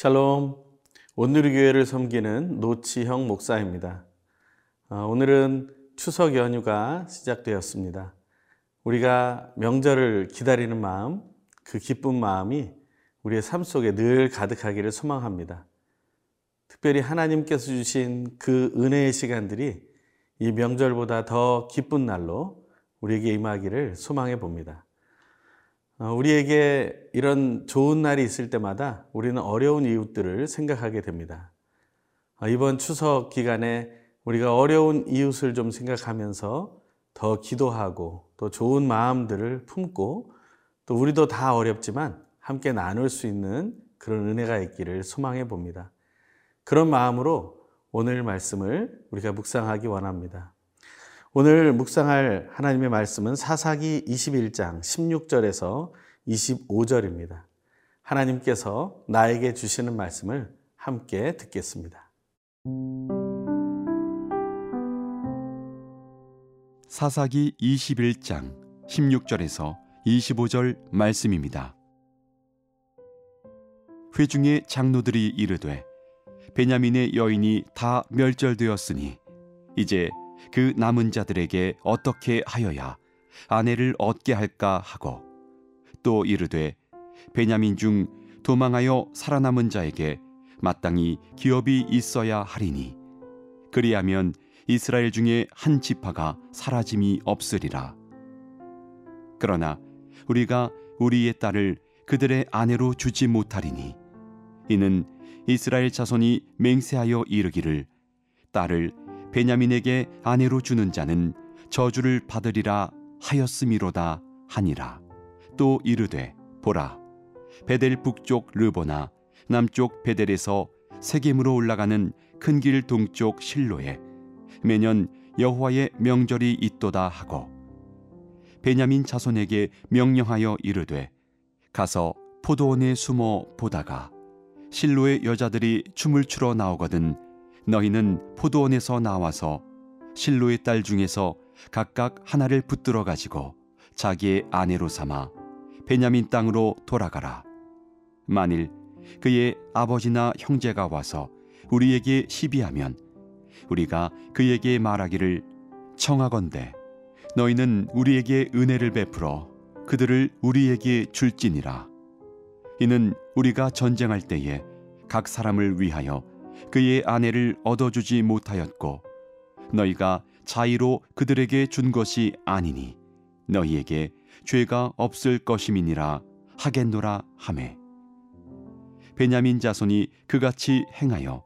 샬롬. 온누리 교회를 섬기는 노치형 목사입니다. 어, 오늘은 추석 연휴가 시작되었습니다. 우리가 명절을 기다리는 마음, 그 기쁜 마음이 우리의 삶 속에 늘 가득하기를 소망합니다. 특별히 하나님께서 주신 그 은혜의 시간들이 이 명절보다 더 기쁜 날로 우리에게 임하기를 소망해 봅니다. 어, 우리에게 이런 좋은 날이 있을 때마다 우리는 어려운 이웃들을 생각하게 됩니다. 어, 이번 추석 기간에 우리가 어려운 이웃을 좀 생각하면서 더 기도하고 또 좋은 마음들을 품고 또 우리도 다 어렵지만 함께 나눌 수 있는 그런 은혜가 있기를 소망해 봅니다. 그런 마음으로 오늘 말씀을 우리가 묵상하기 원합니다. 오늘 묵상할 하나님의 말씀은 사사기 21장 16절에서 25절입니다. 하나님께서 나에게 주시는 말씀을 함께 듣겠습니다. 사사기 21장 16절에서 25절 말씀입니다. 회중의 장로들이 이르되 베냐민의 여인이 다 멸절되었으니 이제 그 남은 자들에게 어떻게 하여야 아내를 얻게 할까 하고 또 이르되 베냐민 중 도망하여 살아남은 자에게 마땅히 기업이 있어야 하리니 그리하면 이스라엘 중에 한 지파가 사라짐이 없으리라. 그러나 우리가 우리의 딸을 그들의 아내로 주지 못하리니 이는 이스라엘 자손이 맹세하여 이르기를 딸을 베냐민에게 아내로 주는 자는 저주를 받으리라 하였음이로다 하니라. 또 이르되 보라 베델 북쪽 르보나 남쪽 베델에서 세겜으로 올라가는 큰 길 동쪽 실로에 매년 여호와의 명절이 있도다 하고 베냐민 자손에게 명령하여 이르되 가서 포도원에 숨어 보다가 실로의 여자들이 춤을 추러 나오거든 너희는 포도원에서 나와서 실로의 딸 중에서 각각 하나를 붙들어 가지고 자기의 아내로 삼아 베냐민 땅으로 돌아가라. 만일 그의 아버지나 형제가 와서 우리에게 시비하면 우리가 그에게 말하기를 청하건대 너희는 우리에게 은혜를 베풀어 그들을 우리에게 줄지니라. 이는 우리가 전쟁할 때에 각 사람을 위하여 그의 아내를 얻어주지 못하였고 너희가 자의로 그들에게 준 것이 아니니 너희에게 죄가 없을 것임이니라 하겠노라 하매. 베냐민 자손이 그같이 행하여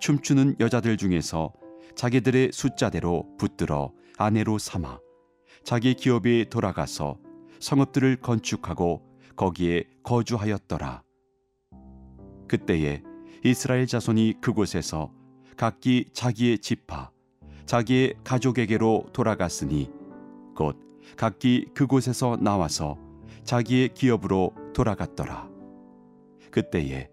춤추는 여자들 중에서 자기들의 숫자대로 붙들어 아내로 삼아 자기 기업에 돌아가서 성읍들을 건축하고 거기에 거주하였더라. 그때에 이스라엘 자손이 그곳에서 각기 자기의 지파, 자기의 가족에게로 돌아갔으니 곧 각기 그곳에서 나와서 자기의 기업으로 돌아갔더라. 그때에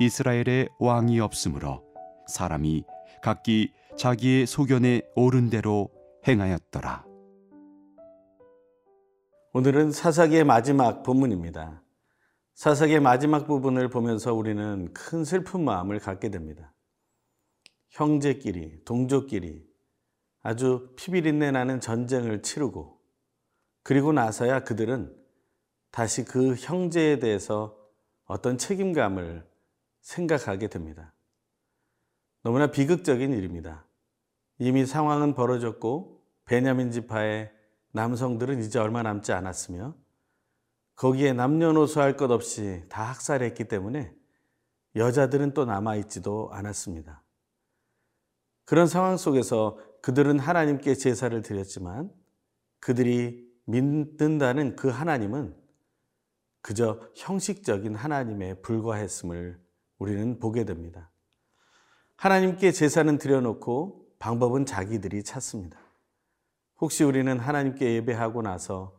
이스라엘의 왕이 없으므로 사람이 각기 자기의 소견에 옳은 대로 행하였더라. 오늘은 사사기의 마지막 본문입니다. 사사기의 마지막 부분을 보면서 우리는 큰 슬픈 마음을 갖게 됩니다. 형제끼리, 동족끼리 아주 피비린내 나는 전쟁을 치르고 그리고 나서야 그들은 다시 그 형제에 대해서 어떤 책임감을 생각하게 됩니다. 너무나 비극적인 일입니다. 이미 상황은 벌어졌고 베냐민 지파의 남성들은 이제 얼마 남지 않았으며 거기에 남녀노소 할 것 없이 다 학살했기 때문에 여자들은 또 남아있지도 않았습니다. 그런 상황 속에서 그들은 하나님께 제사를 드렸지만 그들이 믿는다는 그 하나님은 그저 형식적인 하나님에 불과했음을 우리는 보게 됩니다. 하나님께 제사는 드려놓고 방법은 자기들이 찾습니다. 혹시 우리는 하나님께 예배하고 나서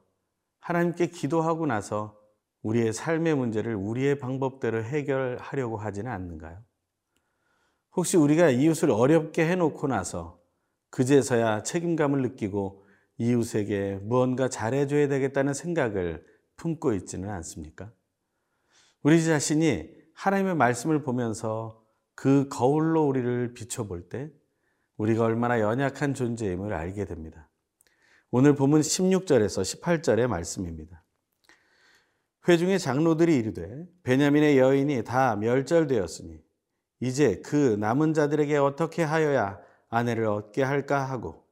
하나님께 기도하고 나서 우리의 삶의 문제를 우리의 방법대로 해결하려고 하지는 않는가요? 혹시 우리가 이웃을 어렵게 해놓고 나서 그제서야 책임감을 느끼고 이웃에게 무언가 잘해줘야 되겠다는 생각을 품고 있지는 않습니까? 우리 자신이 하나님의 말씀을 보면서 그 거울로 우리를 비춰볼 때 우리가 얼마나 연약한 존재임을 알게 됩니다. 오늘 본문 16절에서 18절의 말씀입니다. 회중의 장로들이 이르되 베냐민의 여인이 다 멸절되었으니 이제 그 남은 자들에게 어떻게 하여야 아내를 얻게 할까 하고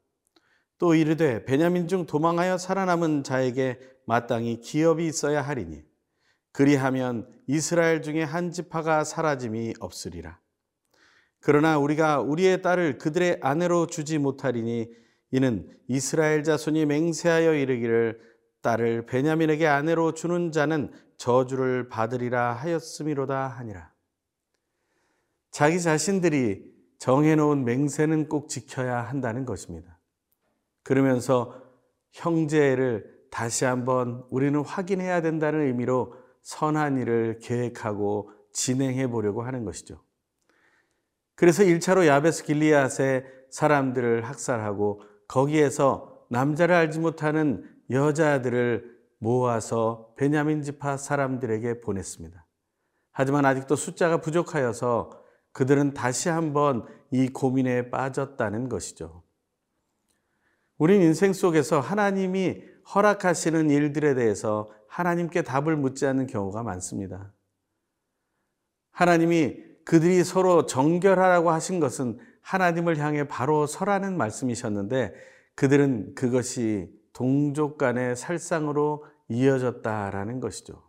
또 이르되 베냐민 중 도망하여 살아남은 자에게 마땅히 기업이 있어야 하리니 그리하면 이스라엘 중에 한 지파가 사라짐이 없으리라. 그러나 우리가 우리의 딸을 그들의 아내로 주지 못하리니 이는 이스라엘 자손이 맹세하여 이르기를 딸을 베냐민에게 아내로 주는 자는 저주를 받으리라 하였음이로다 하니라. 자기 자신들이 정해놓은 맹세는 꼭 지켜야 한다는 것입니다. 그러면서 형제를 다시 한번 우리는 확인해야 된다는 의미로 선한 일을 계획하고 진행해 보려고 하는 것이죠. 그래서 1차로 야베스 길리앗의 사람들을 학살하고 거기에서 남자를 알지 못하는 여자들을 모아서 베냐민 지파 사람들에게 보냈습니다. 하지만 아직도 숫자가 부족하여서 그들은 다시 한번 이 고민에 빠졌다는 것이죠. 우린 인생 속에서 하나님이 허락하시는 일들에 대해서 하나님께 답을 묻지 않는 경우가 많습니다. 하나님이 그들이 서로 정결하라고 하신 것은 하나님을 향해 바로 서라는 말씀이셨는데 그들은 그것이 동족 간의 살상으로 이어졌다라는 것이죠.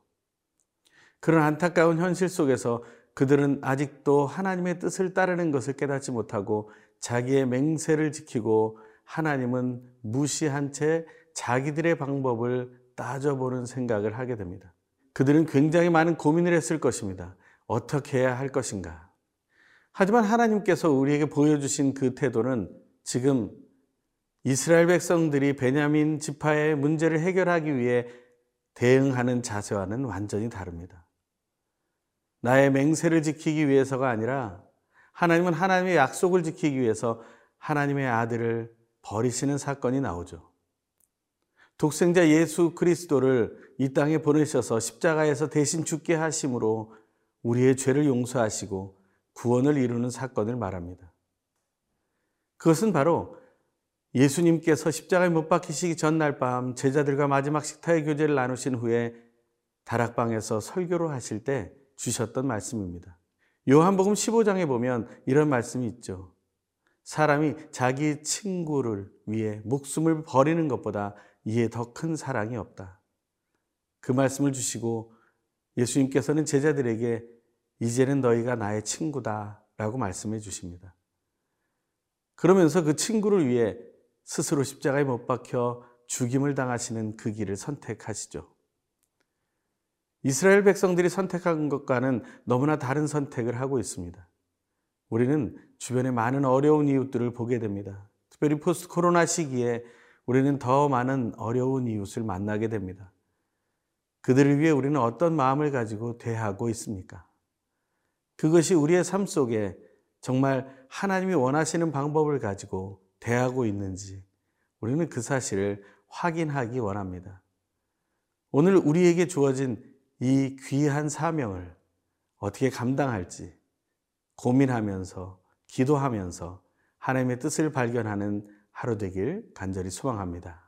그런 안타까운 현실 속에서 그들은 아직도 하나님의 뜻을 따르는 것을 깨닫지 못하고 자기의 맹세를 지키고 하나님은 무시한 채 자기들의 방법을 따져보는 생각을 하게 됩니다. 그들은 굉장히 많은 고민을 했을 것입니다. 어떻게 해야 할 것인가. 하지만 하나님께서 우리에게 보여주신 그 태도는 지금 이스라엘 백성들이 베냐민 지파의 문제를 해결하기 위해 대응하는 자세와는 완전히 다릅니다. 나의 맹세를 지키기 위해서가 아니라 하나님은 하나님의 약속을 지키기 위해서 하나님의 아들을 버리시는 사건이 나오죠. 독생자 예수 그리스도를 이 땅에 보내셔서 십자가에서 대신 죽게 하심으로 우리의 죄를 용서하시고 구원을 이루는 사건을 말합니다. 그것은 바로 예수님께서 십자가에 못 박히시기 전날 밤 제자들과 마지막 식탁의 교제를 나누신 후에 다락방에서 설교를 하실 때 주셨던 말씀입니다. 요한복음 15장에 보면 이런 말씀이 있죠. 사람이 자기 친구를 위해 목숨을 버리는 것보다 이에 더 큰 사랑이 없다. 그 말씀을 주시고 예수님께서는 제자들에게 이제는 너희가 나의 친구다 라고 말씀해 주십니다. 그러면서 그 친구를 위해 스스로 십자가에 못 박혀 죽임을 당하시는 그 길을 선택하시죠. 이스라엘 백성들이 선택한 것과는 너무나 다른 선택을 하고 있습니다. 우리는 주변에 많은 어려운 이웃들을 보게 됩니다. 특별히 포스트 코로나 시기에 우리는 더 많은 어려운 이웃을 만나게 됩니다. 그들을 위해 우리는 어떤 마음을 가지고 대하고 있습니까? 그것이 우리의 삶 속에 정말 하나님이 원하시는 방법을 가지고 대하고 있는지 우리는 그 사실을 확인하기 원합니다. 오늘 우리에게 주어진 이 귀한 사명을 어떻게 감당할지 고민하면서 기도하면서 하나님의 뜻을 발견하는 하루 되길 간절히 소망합니다.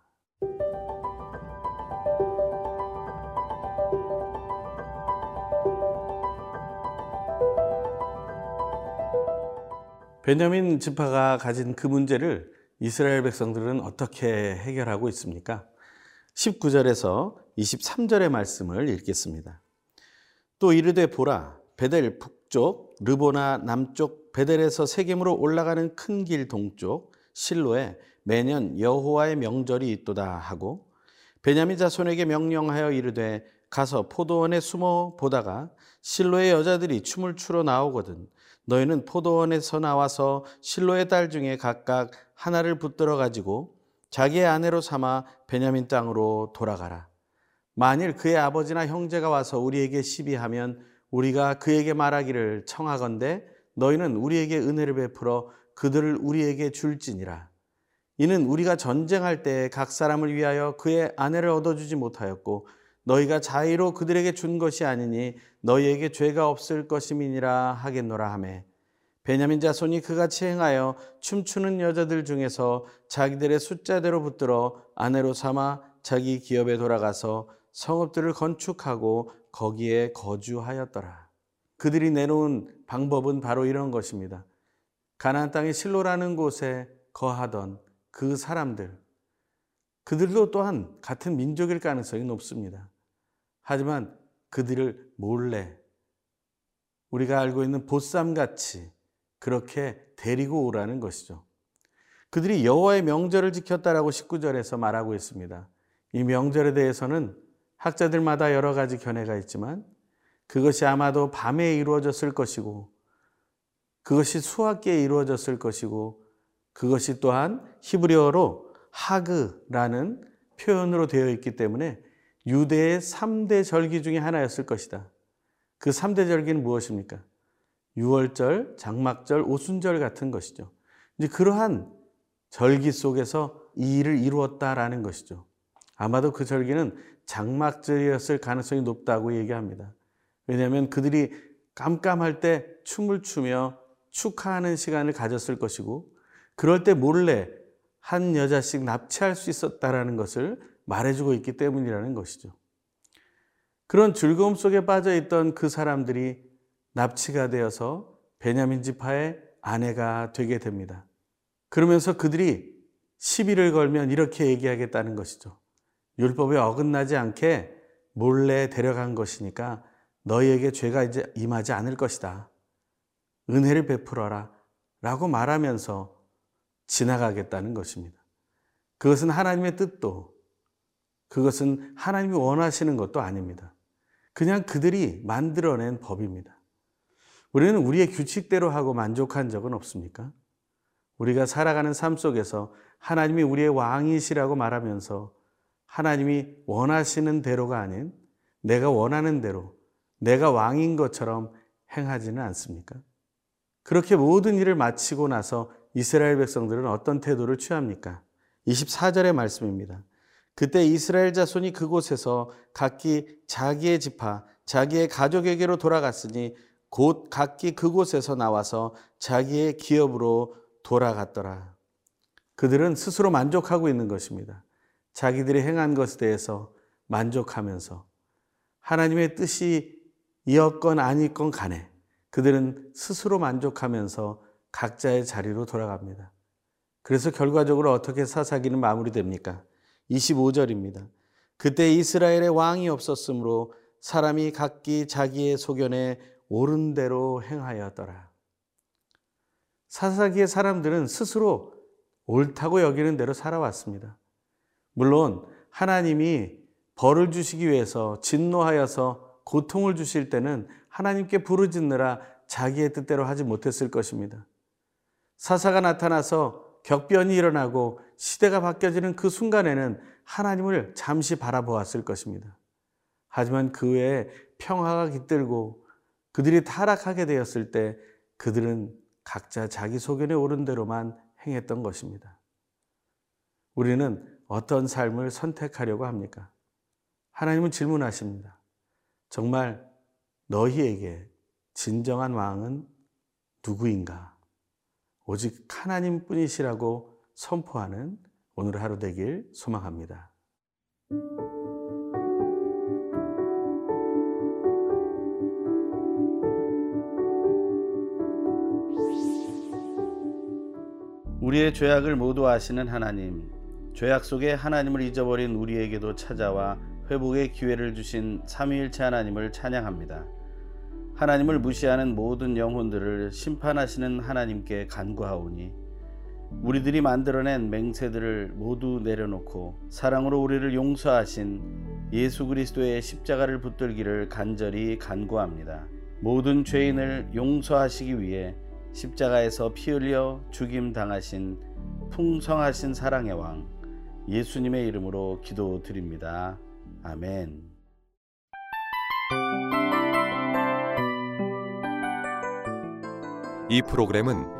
베냐민 지파가 가진 그 문제를 이스라엘 백성들은 어떻게 해결하고 있습니까? 19절에서 23절의 말씀을 읽겠습니다. 또 이르되 보라 베델 북쪽 르보나 남쪽 베델에서 세겜으로 올라가는 큰 길 동쪽 실로에 매년 여호와의 명절이 있도다 하고 베냐민 자손에게 명령하여 이르되 가서 포도원에 숨어 보다가 실로의 여자들이 춤을 추러 나오거든 너희는 포도원에서 나와서 실로의 딸 중에 각각 하나를 붙들어 가지고 자기의 아내로 삼아 베냐민 땅으로 돌아가라. 만일 그의 아버지나 형제가 와서 우리에게 시비하면 우리가 그에게 말하기를 청하건대 너희는 우리에게 은혜를 베풀어 그들을 우리에게 줄지니라. 이는 우리가 전쟁할 때 각 사람을 위하여 그의 아내를 얻어주지 못하였고 너희가 자의로 그들에게 준 것이 아니니 너희에게 죄가 없을 것임이니라 하겠노라 하매 베냐민 자손이 그같이 행하여 춤추는 여자들 중에서 자기들의 숫자대로 붙들어 아내로 삼아 자기 기업에 돌아가서 성읍들을 건축하고 거기에 거주하였더라. 그들이 내놓은 방법은 바로 이런 것입니다. 가나안 땅의 실로라는 곳에 거하던 그 사람들 그들도 또한 같은 민족일 가능성이 높습니다. 하지만 그들을 몰래 우리가 알고 있는 보쌈같이 그렇게 데리고 오라는 것이죠. 그들이 여호와의 명절을 지켰다라고 19절에서 말하고 있습니다. 이 명절에 대해서는 학자들마다 여러 가지 견해가 있지만 그것이 아마도 밤에 이루어졌을 것이고 그것이 수학기에 이루어졌을 것이고 그것이 또한 히브리어로 하그라는 표현으로 되어 있기 때문에 유대의 3대 절기 중에 하나였을 것이다. 그 3대 절기는 무엇입니까? 유월절, 장막절, 오순절 같은 것이죠. 이제 그러한 절기 속에서 이 일을 이루었다라는 것이죠. 아마도 그 절기는 장막절이었을 가능성이 높다고 얘기합니다. 왜냐하면 그들이 깜깜할 때 춤을 추며 축하하는 시간을 가졌을 것이고, 그럴 때 몰래 한 여자씩 납치할 수 있었다라는 것을 말해주고 있기 때문이라는 것이죠. 그런 즐거움 속에 빠져 있던 그 사람들이 납치가 되어서 베냐민 지파의 아내가 되게 됩니다. 그러면서 그들이 시비를 걸면 이렇게 얘기하겠다는 것이죠. 율법에 어긋나지 않게 몰래 데려간 것이니까 너희에게 죄가 이제 임하지 않을 것이다. 은혜를 베풀어라. 라고 말하면서 지나가겠다는 것입니다. 그것은 하나님의 뜻도 그것은 하나님이 원하시는 것도 아닙니다. 그냥 그들이 만들어낸 법입니다. 우리는 우리의 규칙대로 하고 만족한 적은 없습니까? 우리가 살아가는 삶 속에서 하나님이 우리의 왕이시라고 말하면서 하나님이 원하시는 대로가 아닌 내가 원하는 대로 내가 왕인 것처럼 행하지는 않습니까? 그렇게 모든 일을 마치고 나서 이스라엘 백성들은 어떤 태도를 취합니까? 24절의 말씀입니다. 그때 이스라엘 자손이 그곳에서 각기 자기의 지파, 자기의 가족에게로 돌아갔으니 곧 각기 그곳에서 나와서 자기의 기업으로 돌아갔더라. 그들은 스스로 만족하고 있는 것입니다. 자기들이 행한 것에 대해서 만족하면서 하나님의 뜻이 이었건 아니건 간에 그들은 스스로 만족하면서 각자의 자리로 돌아갑니다. 그래서 결과적으로 어떻게 사사기는 마무리됩니까? 25절입니다. 그때 이스라엘의 왕이 없었으므로 사람이 각기 자기의 소견에 옳은 대로 행하였더라. 사사기의 사람들은 스스로 옳다고 여기는 대로 살아왔습니다. 물론 하나님이 벌을 주시기 위해서 진노하여서 고통을 주실 때는 하나님께 부르짖느라 자기의 뜻대로 하지 못했을 것입니다. 사사가 나타나서 격변이 일어나고 시대가 바뀌어지는 그 순간에는 하나님을 잠시 바라보았을 것입니다. 하지만 그 외에 평화가 깃들고 그들이 타락하게 되었을 때 그들은 각자 자기 소견에 옳은 대로만 행했던 것입니다. 우리는 어떤 삶을 선택하려고 합니까? 하나님은 질문하십니다. 정말 너희에게 진정한 왕은 누구인가? 오직 하나님 뿐이시라고 선포하는 오늘 하루 되길 소망합니다. 우리의 죄악을 모두 아시는 하나님, 죄악 속에 하나님을 잊어버린 우리에게도 찾아와 회복의 기회를 주신 삼위일체 하나님을 찬양합니다. 하나님을 무시하는 모든 영혼들을 심판하시는 하나님께 간구하오니 우리들이 만들어낸 맹세들을 모두 내려놓고 사랑으로 우리를 용서하신 예수 그리스도의 십자가를 붙들기를 간절히 간구합니다. 모든 죄인을 용서하시기 위해 십자가에서 피 흘려 죽임 당하신 풍성하신 사랑의 왕 예수님의 이름으로 기도드립니다. 아멘. 이 프로그램은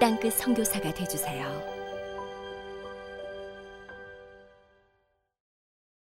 땅끝 선교사가 되주세요.